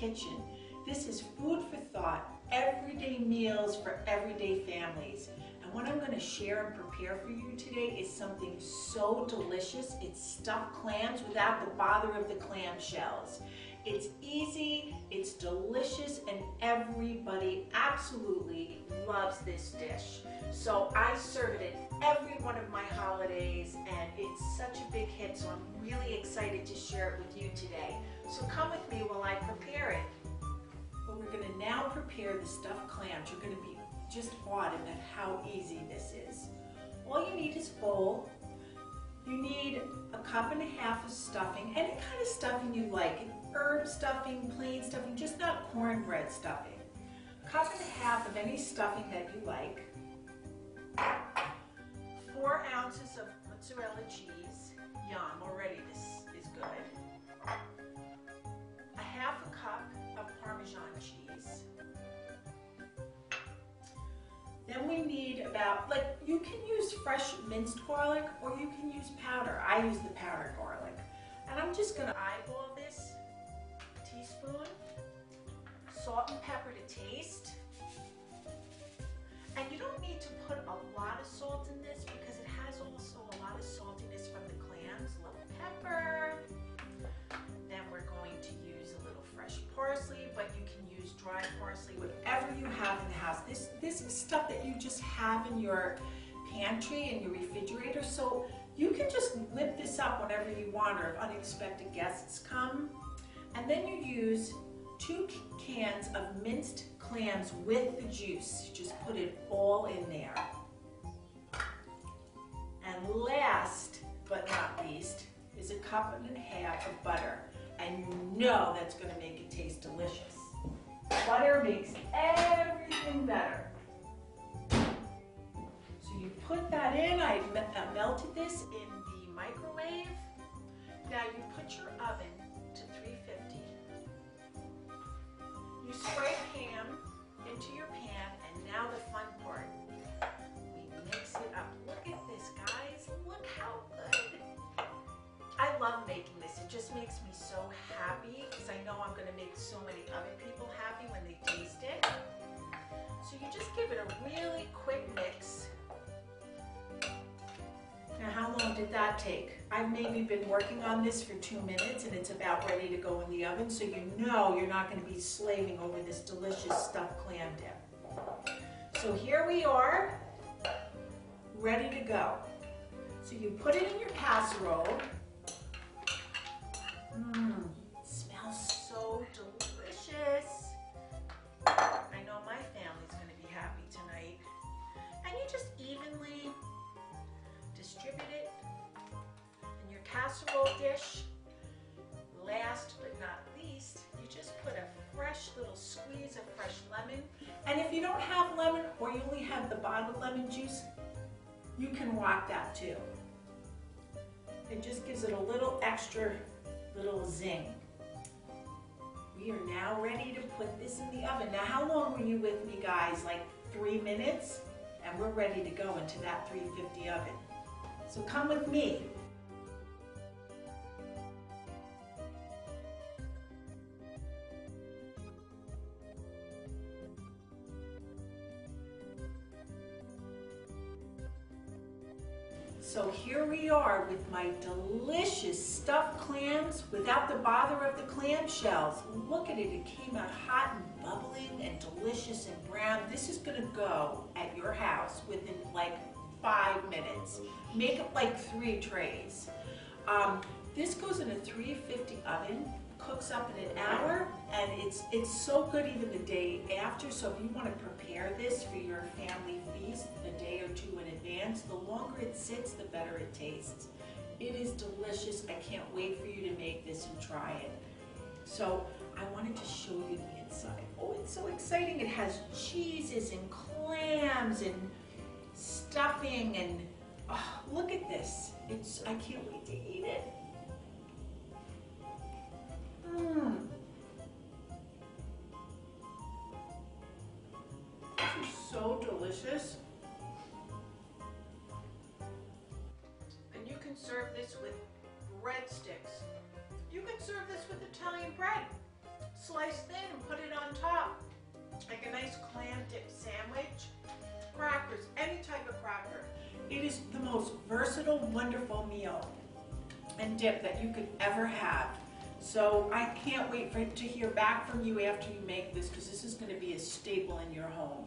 kitchen. This is food for thought, everyday meals for everyday families. And what I'm going to share and prepare for you today is something so delicious. It's stuffed clams without the bother of the clam shells. It's easy, it's delicious, and everybody absolutely loves this dish. So I serve it at every one of my holidays, and it's such a big hit, so I'm really excited to share it with you today. So come with me while I prepare it. But we're gonna now prepare the stuffed clams. You're gonna be just awed at how easy this is. All you need is bowl. You need a cup and a half of stuffing, any kind of stuffing you like. Herb stuffing, plain stuffing, just not cornbread stuffing. A cup and a half of any stuffing that you like. Four ounces of mozzarella cheese. Yum, already this Then we need about, like, you can use fresh minced garlic or you can use powder. I use the powdered garlic. And I'm just gonna eyeball this teaspoon. Salt and pepper to taste. And you don't need to put a lot of salt in this because have in your pantry and your refrigerator. So you can just whip this up whenever you want or if unexpected guests come. And then you use two cans of minced clams with the juice. Just put it all in there. And last but not least is a cup and a half of butter. And you know that's gonna make it taste delicious. Butter makes everything better. You put that in, I uh, melted this in the microwave. Now you put your oven to 350. You spray Pam into your pan, and now the fun part. We mix it up. Look at this, guys. Look how good. I love making this. It just makes me so happy because I know I'm going to make so many other people happy when they taste it. So you just give it a really quick mix. Now how long did that take? I've maybe been working on this for two minutes and it's about ready to go in the oven so you know you're not going to be slaving over this delicious stuffed clam dip. So here we are, ready to go. So you put it in your casserole. Mmm, casserole dish. Last but not least, you just put a fresh little squeeze of fresh lemon. And if you don't have lemon or you only have the bottled lemon juice, you can rock that too. It just gives it a little extra little zing. We are now ready to put this in the oven. Now, how long were you with me, guys? Like three minutes? And we're ready to go into that 350 oven. So come with me. So here we are with my delicious stuffed clams without the bother of the clam shells. Look at it, it came out hot and bubbling and delicious and brown. This is gonna go at your house within like five minutes. Make it like three trays. Um, this goes in a 350 oven, cooks up in an hour, and it's, it's so good even the day after. So if you wanna prepare this for your family feast a day or two in advance, the longer it sits, the better it tastes. It is delicious. I can't wait for you to make this and try it. So I wanted to show you the inside. Oh, it's so exciting. It has cheeses and clams and stuffing and oh, look at this. It's I can't wait to eat it. This is so delicious. And you can serve this with breadsticks. You can serve this with Italian bread. Slice thin and put it on top. Like a nice clam dip sandwich. Crackers, any type of cracker. It is the most versatile, wonderful meal and dip that you could ever have. So I can't wait for to hear back from you after you make this because this is going to be a staple in your home.